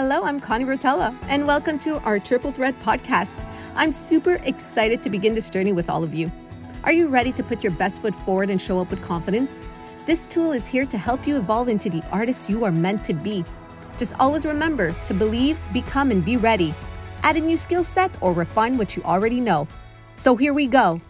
Hello, I'm Connie Rotella, and welcome to our Triple Threat podcast. I'm super excited to begin this journey with all of you. Are you ready to put your best foot forward and show up with confidence? This tool is here to help you evolve into the artist you are meant to be. Just always remember to believe, become, and be ready. Add a new skill set or refine what you already know. So here we go.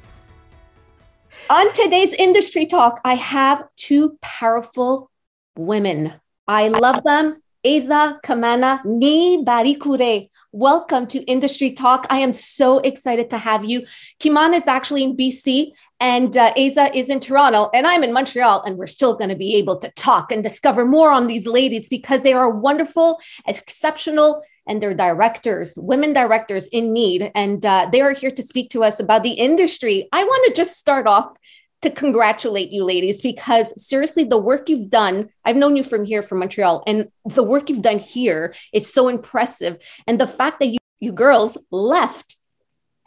On today's industry talk, I have two powerful women. I love them. Aiza Kamana Ntibarikure. Welcome to Industry Talk. I am so excited to have you. Kamana is actually in BC and uh, Aiza is in Toronto and I'm in Montreal and we're still going to be able to talk and discover more on these ladies because they are wonderful, exceptional, and they're directors, women directors in need. And uh, they are here to speak to us about the industry. I want to just start off to congratulate you ladies because seriously the work you've done i've known you from here from montreal and the work you've done here is so impressive. And the fact that you you girls left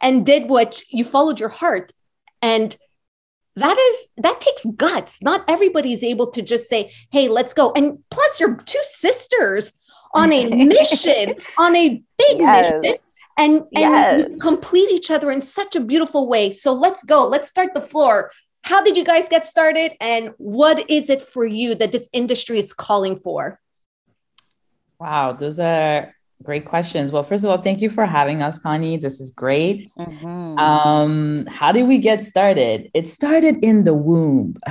and did what you followed your heart. And that is that takes guts. Not everybody is able to just say hey let's go. And plus you're two sisters on a mission on a big yes. mission and and yes. complete each other in such a beautiful way. So let's go. Let's start the floor how did you guys get started and what is it for you that this industry is calling for? Wow those are great questions. Well first of all thank you for having us connie. This is great. Mm-hmm. um, how did we get started? It started in the womb.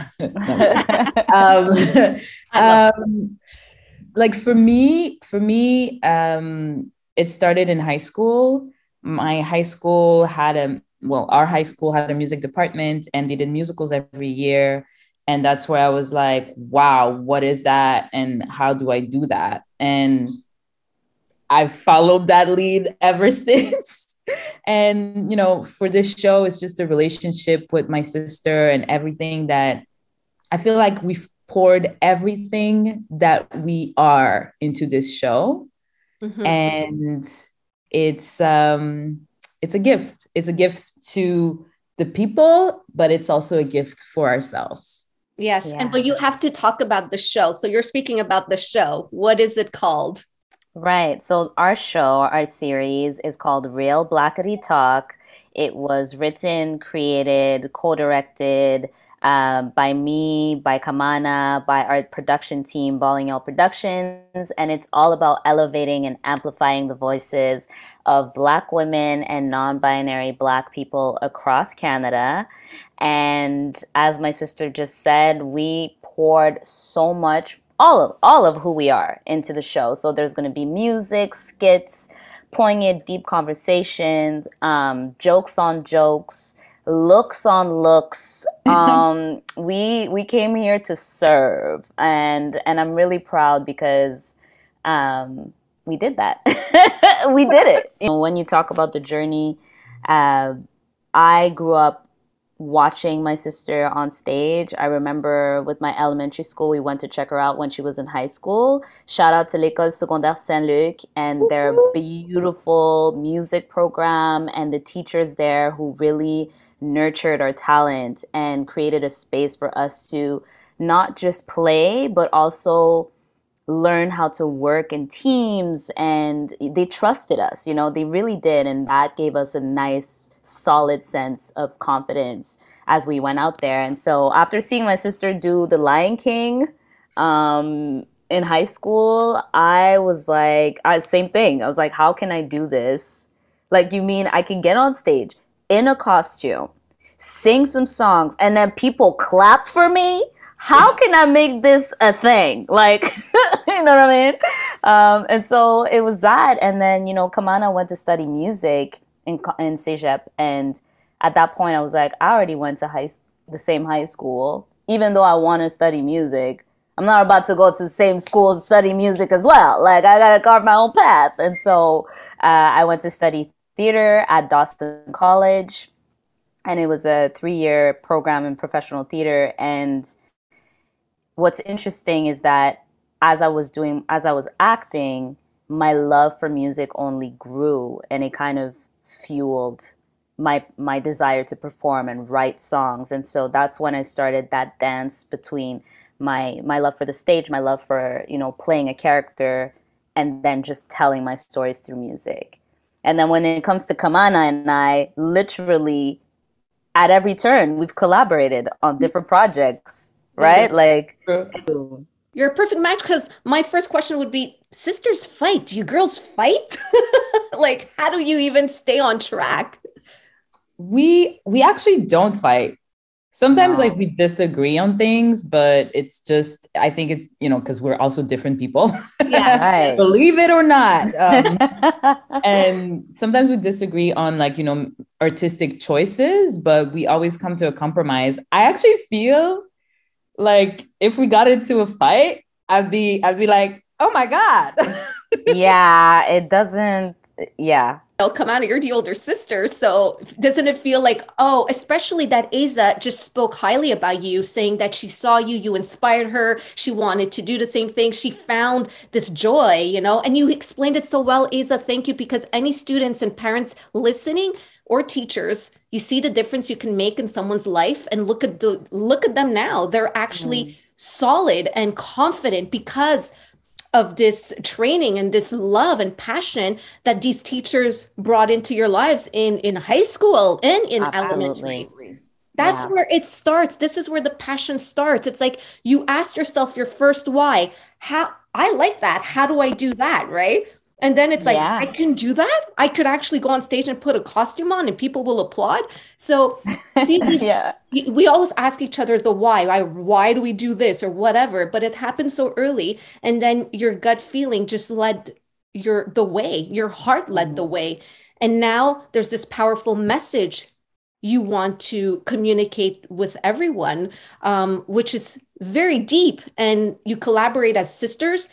Um, um, like for me for me um, it started in high school. My high school had a well, our high school had a music department and they did musicals every year. And that's where I was like, wow, what is that? And how do I do that? And I've followed that lead ever since. and, you know, for this show, it's just a relationship with my sister and everything that I feel like we've poured everything that we are into this show. Mm-hmm. And it's, um, it's a gift. It's a gift to the people, but it's also a gift for ourselves. Yes. Yeah. And but you have to talk about the show. So you're speaking about the show. What is it called? Right. So our show, our series is called Real Blackity Talk. It was written, created, co-directed, um, by me, by Kamana, by our production team, Balling Productions, and it's all about elevating and amplifying the voices of Black women and non-binary Black people across Canada. And as my sister just said, we poured so much, all of all of who we are, into the show. So there's going to be music, skits, poignant, deep conversations, um, jokes on jokes looks on looks. Um, we we came here to serve and and i'm really proud because um, we did that. We did it. You know, when you talk about the journey uh, i grew up watching my sister on stage. I remember with my elementary school, we went to check her out when she was in high school. Shout out to l'École Secondaire Saint-Luc and their beautiful music program and the teachers there who really nurtured our talent and created a space for us to not just play, but also learn how to work in teams and they trusted us you know they really did and that gave us a nice solid sense of confidence as we went out there. And so after seeing my sister do The Lion King um, in high school, I was like, I, same thing. I was like, how can I do this? Like, you mean I can get on stage in a costume, sing some songs, and then people clap for me? How can I make this a thing? Like, you know what I mean? Um, and so it was that. And then, you know, Kamana went to study music in in CEGEP, and at that point, I was like, I already went to high the same high school, even though I want to study music. I'm not about to go to the same school to study music as well. Like I gotta carve my own path, and so uh, I went to study theater at Dawson College, and it was a three-year program in professional theater. And what's interesting is that as I was doing, as I was acting, my love for music only grew, and it kind of fueled my my desire to perform and write songs and so that's when i started that dance between my my love for the stage my love for you know playing a character and then just telling my stories through music. And then when it comes to Kamana and I, literally at every turn, we've collaborated on different projects, right? Like, you're a perfect match because my first question would be sisters fight. Do you girls fight? like, how do you even stay on track? We we actually don't fight sometimes no. like we disagree on things but it's just i think it's you know because we're also different people yeah right. believe it or not um, and sometimes we disagree on like you know artistic choices but we always come to a compromise i actually feel like if we got into a fight i'd be i'd be like oh my god. Yeah it doesn't yeah. Come out of you're the older sister so doesn't it feel like oh especially that Aiza just spoke highly about you saying that she saw you you inspired her she wanted to do the same thing she found this joy you know? And you explained it so well Aiza thank you because any students and parents listening or teachers you see the difference you can make in someone's life and look at the look at them now. They're actually mm. solid and confident because of this training and this love and passion that these teachers brought into your lives in in high school and in Absolutely. elementary that's yeah. where it starts. This is where the passion starts. It's like you ask yourself your first why. How i like that. How do i do that right and then it's like, yeah. I can do that. I could actually go on stage and put a costume on and people will applaud. So see, yeah. we always ask each other the why, why, why do we do this or whatever, but it happened so early. And then your gut feeling just led your the way, your heart led mm-hmm. the way. And now there's this powerful message you want to communicate with everyone, um, which is very deep. And you collaborate as sisters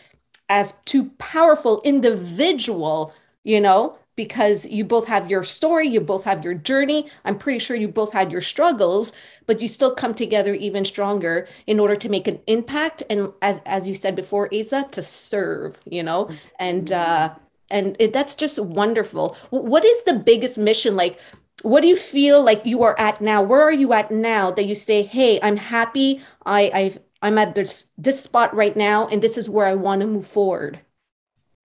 as two powerful individual, you know, because you both have your story, you both have your journey. I'm pretty sure you both had your struggles, but you still come together even stronger in order to make an impact and as as you said before, Aiza, to serve, you know, and uh and it, that's just wonderful. What is the biggest mission like? What do you feel like you are at now? Where are you at now that you say, "Hey, I'm happy. I I I'm at this this spot right now, and this is where I want to move forward.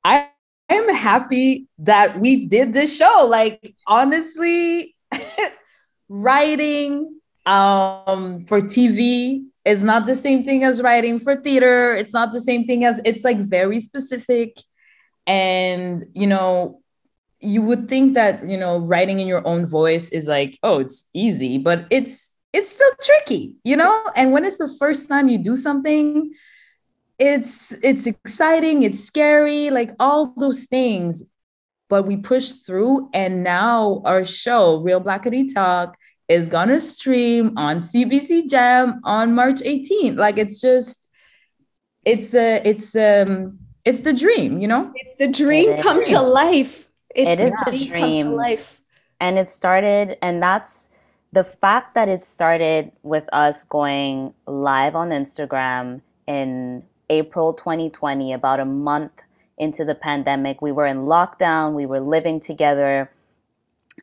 I am happy that we did this show. Like honestly, writing um for TV is not the same thing as writing for theater. It's not the same thing as it's like very specific. And you know, you would think that you know writing in your own voice is like oh it's easy but it's it's still tricky, you know? And when it's the first time you do something, it's it's exciting, it's scary, like all those things. But we push through and now our show, Real Blackity Talk, is gonna stream on CBC Gem on March 18th. Like it's just it's a it's um it's the dream, you know? It's the dream come to life. It's it is the dream. Come to life. And it started, and that's the fact that it started with us going live on Instagram in April 2020, about a month into the pandemic, we were in lockdown, we were living together,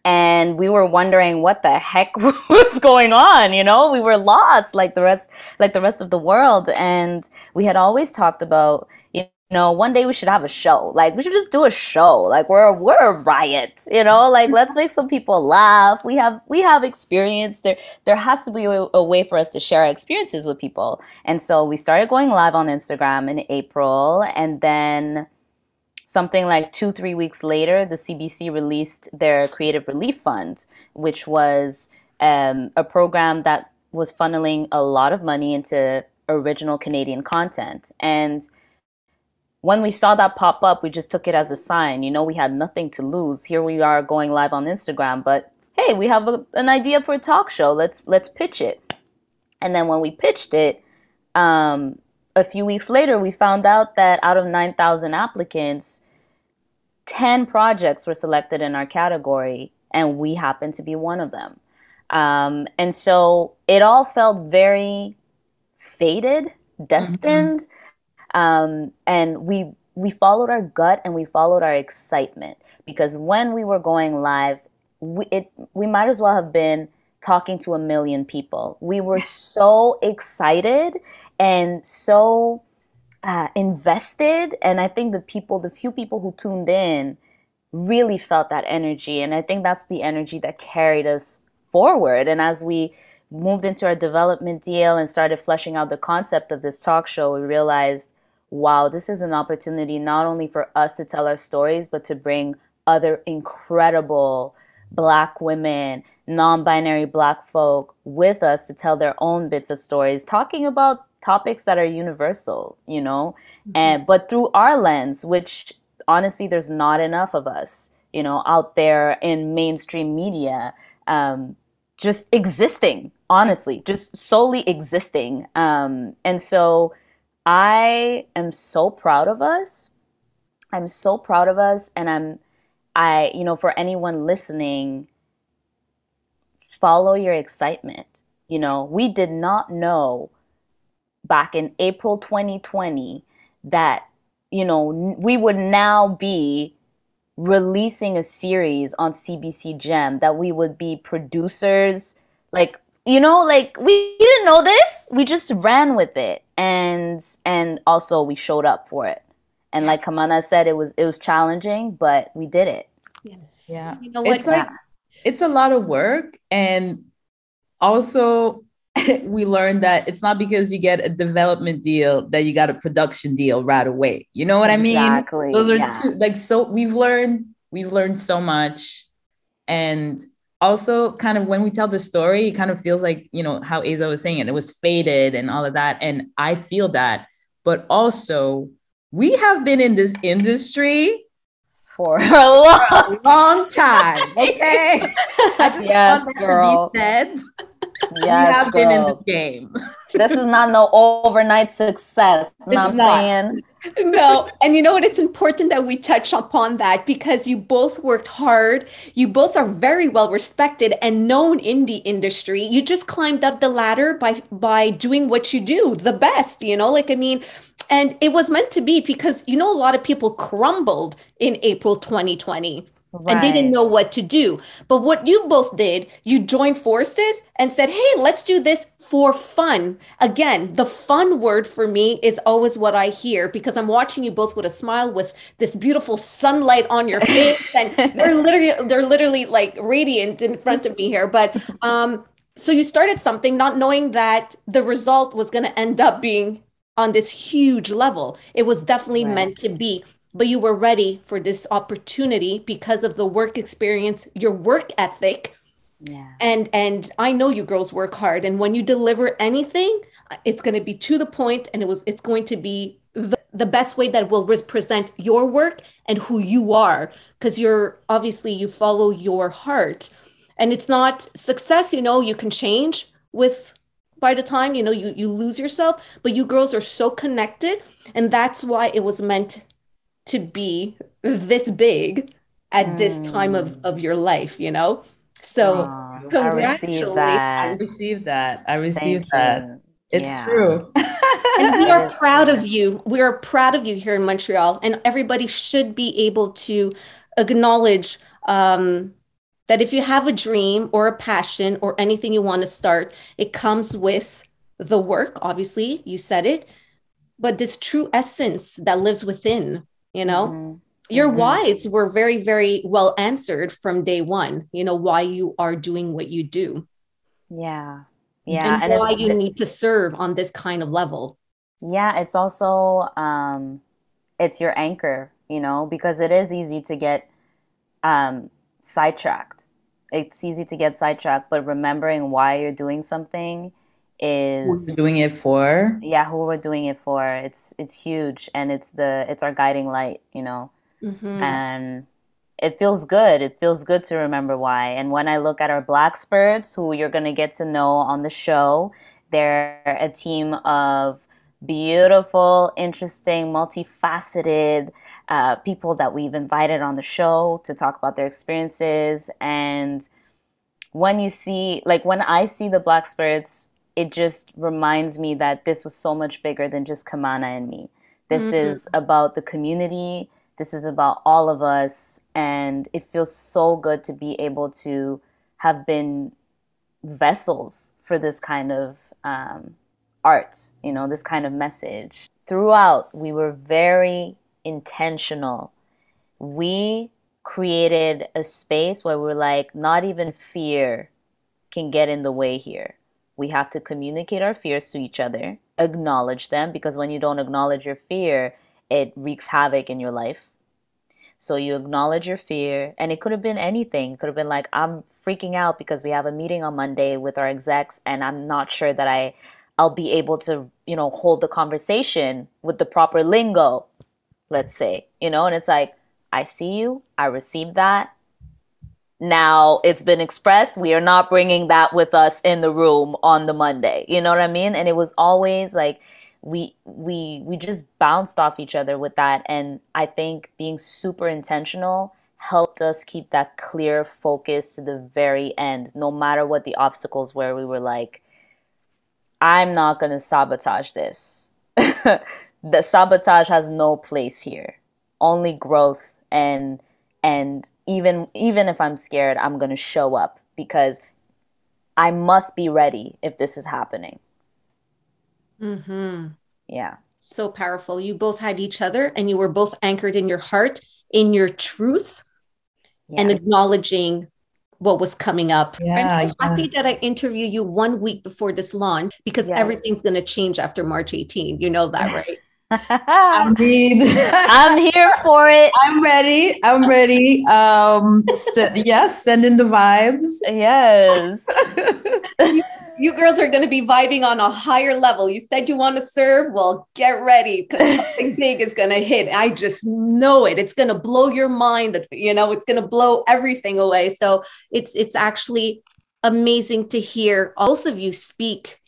and we were wondering what the heck was going on, you know? We were lost like the rest like the rest of the world and we had always talked about know, one day we should have a show. Like we should just do a show. Like we're we're a riot, you know. Like let's make some people laugh. We have we have experience. There there has to be a, a, way for us to share our experiences with people. And so we started going live on Instagram in April, and then something like two three weeks later, the CBC released their Creative Relief Fund, which was um, a program that was funneling a lot of money into original Canadian content and when we saw that pop up, we just took it as a sign. You know, we had nothing to lose. Here we are going live on Instagram, but hey, we have a, an idea for a talk show. Let's let's pitch it. And then when we pitched it, um, a few weeks later, we found out that out of 9,000 applicants, 10 projects were selected in our category, and we happened to be one of them. Um, and so it all felt very fated, destined. Mm-hmm um, and we we followed our gut and we followed our excitement because when we were going live, we it we might as well have been talking to a million people. We were so excited and so uh, invested. And I think the people, the few people who tuned in, really felt that energy. And I think that's the energy that carried us forward. And as we moved into our development deal and started fleshing out the concept of this talk show, we realized, wow, this is an opportunity not only for us to tell our stories, but to bring other incredible Black women, non binary Black folk with us to tell their own bits of stories, talking about topics that are universal, you know, mm-hmm. and but through our lens, which honestly, there's not enough of us, you know, out there in mainstream media, um, just existing, honestly, just solely existing. Um, and so I am so proud of us. I'm so proud of us. And I'm, I, you know, for anyone listening, follow your excitement. You know, we did not know back in April 2020 that you know, we would now be releasing a series on CBC Gem that we would be producers. Like, you know, like we didn't know this. We just ran with it. And and also we showed up for it. And like Kamana said, it was it was challenging, but we did it. Yes. Yeah. You know what? It's like it's a lot of work and also we learned that it's not because you get a development deal that you got a production deal right away. You know what I mean? Exactly. Those are yeah. two, like so we've learned we've learned so much and also kind of when we tell the story it kind of feels like you know how Aiza was saying it it was faded and all of that and I feel that but also we have been in this industry for a long, long time okay I just yes, want that girl. to be said Yes, we have girl. been in the game. This is not no overnight success. You know it's not. Saying? No, and you know what? It's important that we touch upon that because you both worked hard. You both are very well respected and known in the industry. You just climbed up the ladder by by doing what you do the best. You know, like I mean, and it was meant to be because you know a lot of people crumbled in April 2020 Right. and they didn't know what to do. But what you both did, you joined forces and said, hey, let's do this for fun. Again, the fun word for me is always what I hear because I'm watching you both with a smile with this beautiful sunlight on your face. and they're literally, they're literally like radiant in front of me here. But um, so you started something not knowing that the result was going to end up being on this huge level. It was definitely right. meant to be but you were ready for this opportunity because of the work experience, your work ethic. Yeah. And and I know you girls work hard and when you deliver anything, it's going to be to the point and it was it's going to be the, the best way that will represent your work and who you are because you're obviously you follow your heart. And it's not success, you know, you can change with by the time you know you you lose yourself, but you girls are so connected and that's why it was meant to be this big at mm. this time of, mm. of your life, you know? So oh, congratulations. I received that. I received that. You. It's yeah. true. and we are proud of you. We are proud of you here in Montreal. And everybody should be able to acknowledge um, that if you have a dream or a passion or anything you want to start, it comes with the work, obviously, you said it, but this true essence that lives within you know? Mm-hmm. your mm-hmm. whys were very very well answered from day one you know why you are doing what you do. Yeah. Yeah and, and why you need to serve on this kind of level. Yeah it's also um it's your anchor you know because it is easy to get um sidetracked. It's easy to get sidetracked but remembering why you're doing something is doing it for? Yeah who we're doing it for. It's it's huge and it's the it's our guiding light you know? Mm-hmm. and it feels good. It feels good to remember why. And when i look at our black spirits who you're going to get to know on the show they're a team of beautiful interesting multifaceted uh, people that we've invited on the show to talk about their experiences. And when you see like when i see the black spirits it just reminds me that this was so much bigger than just Kamana and me. This mm-hmm. is about the community. This is about all of us. And it feels so good to be able to have been vessels for this kind of um, art, you know, this kind of message throughout, we were very intentional. We created a space where we're like, not even fear can get in the way here. We have to communicate our fears to each other, acknowledge them, because when you don't acknowledge your fear, it wreaks havoc in your life. So you acknowledge your fear, and it could have been anything. It could have been like, I'm freaking out because we have a meeting on Monday with our execs, and I'm not sure that I, I'll be able to, you know, hold the conversation with the proper lingo, let's say, you know. And it's like, I see you, I received that. Now it's been expressed. We are not bringing that with us in the room on the Monday. You know what I mean? And it was always like we we we just bounced off each other with that and i think being super intentional helped us keep that clear focus to the very end no matter what the obstacles were we were like i'm not to sabotage this the sabotage has no place here only growth and and even even if i'm scared i'm going to show up because i must be ready if this is happening Mm-hmm. Yeah. So powerful. You both had each other and you were both anchored in your heart, in your truth, yeah. and acknowledging what was coming up. Yeah, I'm so yeah. happy that I interview you one week before this launch because yeah. everything's going to change after March 18. You know that, right? I mean, I'm here for it. I'm ready. I'm ready. Um, so, yes, send in the vibes. Yes. you girls are going to be vibing on a higher level. You said you want to serve. Well, get ready because something big is going to hit. I just know it. It's going to blow your mind. You know, it's going to blow everything away. So it's it's actually amazing to hear both of you speak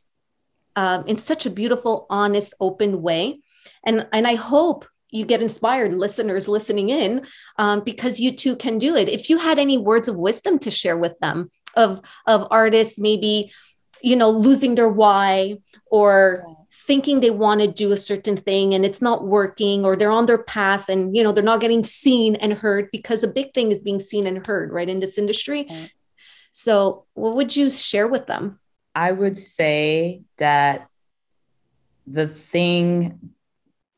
um, in such a beautiful, honest, open way. And and I hope you get inspired, listeners listening in, um, because you too can do it. If you had any words of wisdom to share with them of of artists, maybe you know, losing their why or thinking they want to do a certain thing and it's not working or they're on their path and you know they're not getting seen and heard because the big thing is being seen and heard right in this industry. So what would you share with them? I would say that the thing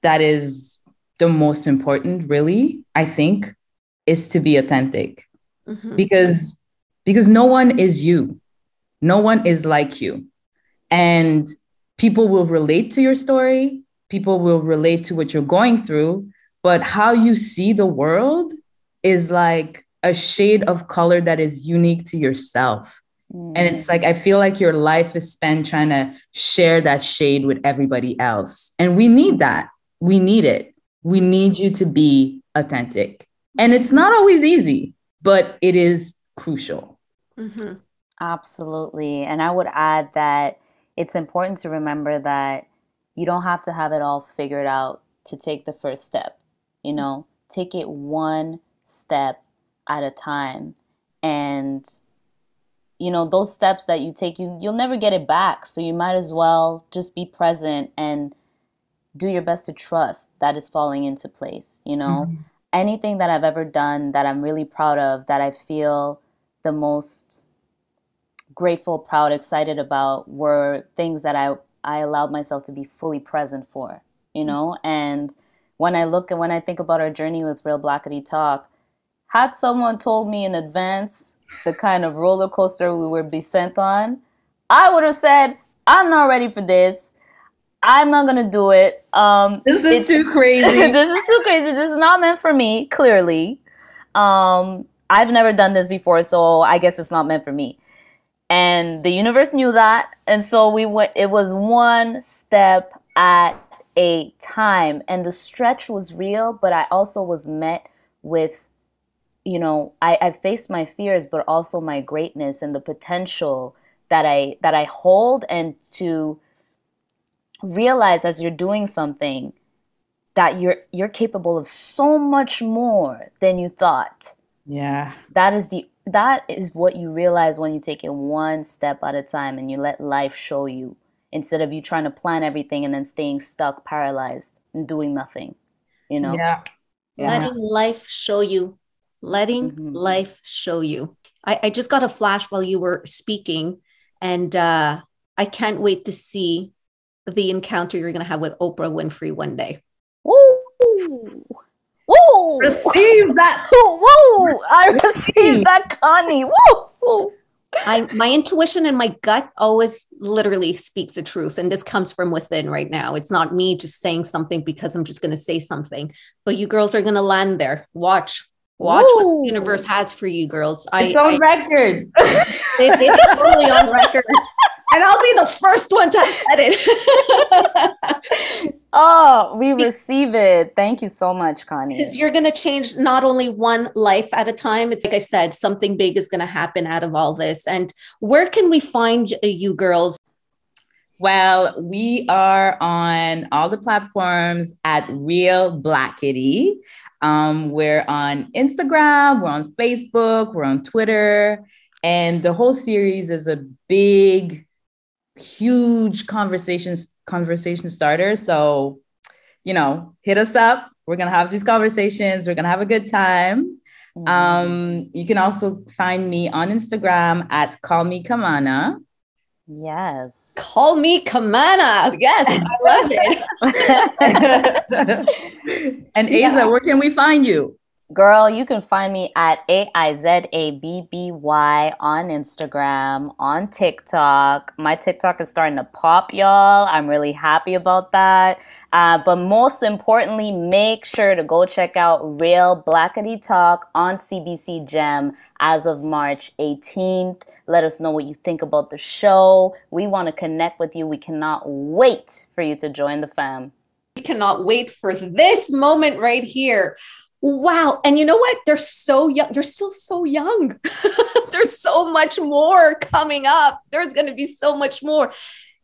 that is the most important really i think is to be authentic mm-hmm. because because no one is you no one is like you. And people will relate to your story, people will relate to what you're going through, but how you see the world is like a shade of color that is unique to yourself. Mm. And it's like, I feel like your life is spent trying to share that shade with everybody else. And we need that. We need it. We need you to be authentic. And it's not always easy, but it is crucial. Mm-hmm. Absolutely. And I would add that it's important to remember that you don't have to have it all figured out to take the first step. You know, take it one step at a time. And you know, those steps that you take you you'll never get it back. So you might as well just be present and do your best to trust that is falling into place, you know? Mm-hmm. Anything that I've ever done that I'm really proud of, that I feel the most grateful, proud, excited about were things that I I allowed myself to be fully present for, you know? And when I look and when I think about our journey with Real Blackity Talk, had someone told me in advance the kind of roller coaster we would be sent on, I would have said, I'm not ready for this. I'm not gonna do it. Um, this is too crazy. this is too crazy. This is not meant for me. Clearly, um, I've never done this before, so I guess it's not meant for me and the universe knew that and so we went it was one step at a time and the stretch was real but i also was met with you know I, I faced my fears but also my greatness and the potential that i that i hold and to realize as you're doing something that you're you're capable of so much more than you thought yeah that is the that is what you realize when you take it one step at a time and you let life show you instead of you trying to plan everything and then staying stuck, paralyzed, and doing nothing. You know? Yeah. yeah. Letting life show you. Letting mm-hmm. life show you. I, I just got a flash while you were speaking, and uh, I can't wait to see the encounter you're going to have with Oprah Winfrey one day. Woo! Woo! Receive that. Woo! I received that, Connie. Woo! I my intuition and my gut always literally speaks the truth and this comes from within right now. It's not me just saying something because I'm just going to say something. But you girls are going to land there. Watch. Watch what the universe has for you girls. It's on I, record. it, it's totally on record. And I'll be the first one to have said it. Oh, we receive it. Thank you so much, Connie. Because you're going to change not only one life at a time. It's like I said, something big is going to happen out of all this. And where can we find you girls? Well, we are on all the platforms at Real Black Kitty. Um, we're on Instagram, we're on Facebook, we're on Twitter, and the whole series is a big, huge conversations conversation starter. So, you know, hit us up. We're gonna have these conversations. We're gonna have a good time. Mm-hmm. Um, you can also find me on Instagram at Call Me Kamana. Yes. Call me Kamana. Yes, I love it. and Aiza, yeah. where can we find you? Girl, you can find me at A I Z A B B Y on Instagram, on TikTok. My TikTok is starting to pop, y'all. I'm really happy about that. Uh, but most importantly, make sure to go check out Real Blackity Talk on CBC Gem as of March 18th. Let us know what you think about the show. We want to connect with you. We cannot wait for you to join the fam. We cannot wait for this moment right here. Wow. And you know what? They're so young. You're still so young. There's so much more coming up. There's going to be so much more.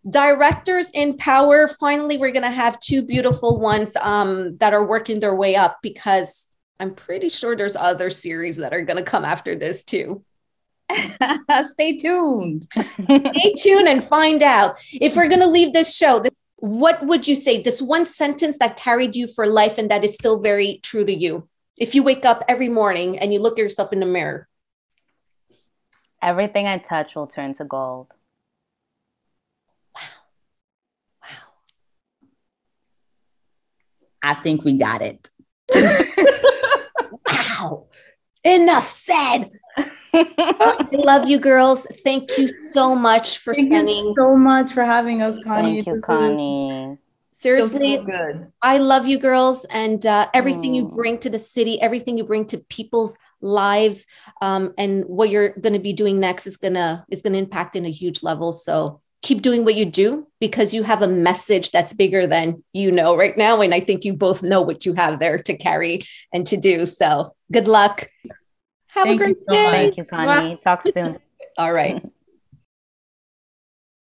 Directors in power. Finally, we're going to have two beautiful ones um, that are working their way up because I'm pretty sure there's other series that are going to come after this too. Stay tuned. Stay tuned and find out. If we're going to leave this show, what would you say this one sentence that carried you for life and that is still very true to you? If you wake up every morning and you look at yourself in the mirror. Everything i touch will turn to gold. Wow. Wow. I think we got it. Wow. Enough said I love you, girls. Thank you so much for Thank spending so much for having us, Connie. Thank you, Connie. Seriously, so good. I love you, girls, and uh, everything mm. you bring to the city, everything you bring to people's lives, um, and what you're going to be doing next is gonna is gonna impact in a huge level. So keep doing what you do because you have a message that's bigger than you know right now, and I think you both know what you have there to carry and to do. So good luck. Have Thank a great so day. Thank you, Connie. Talk soon. All right.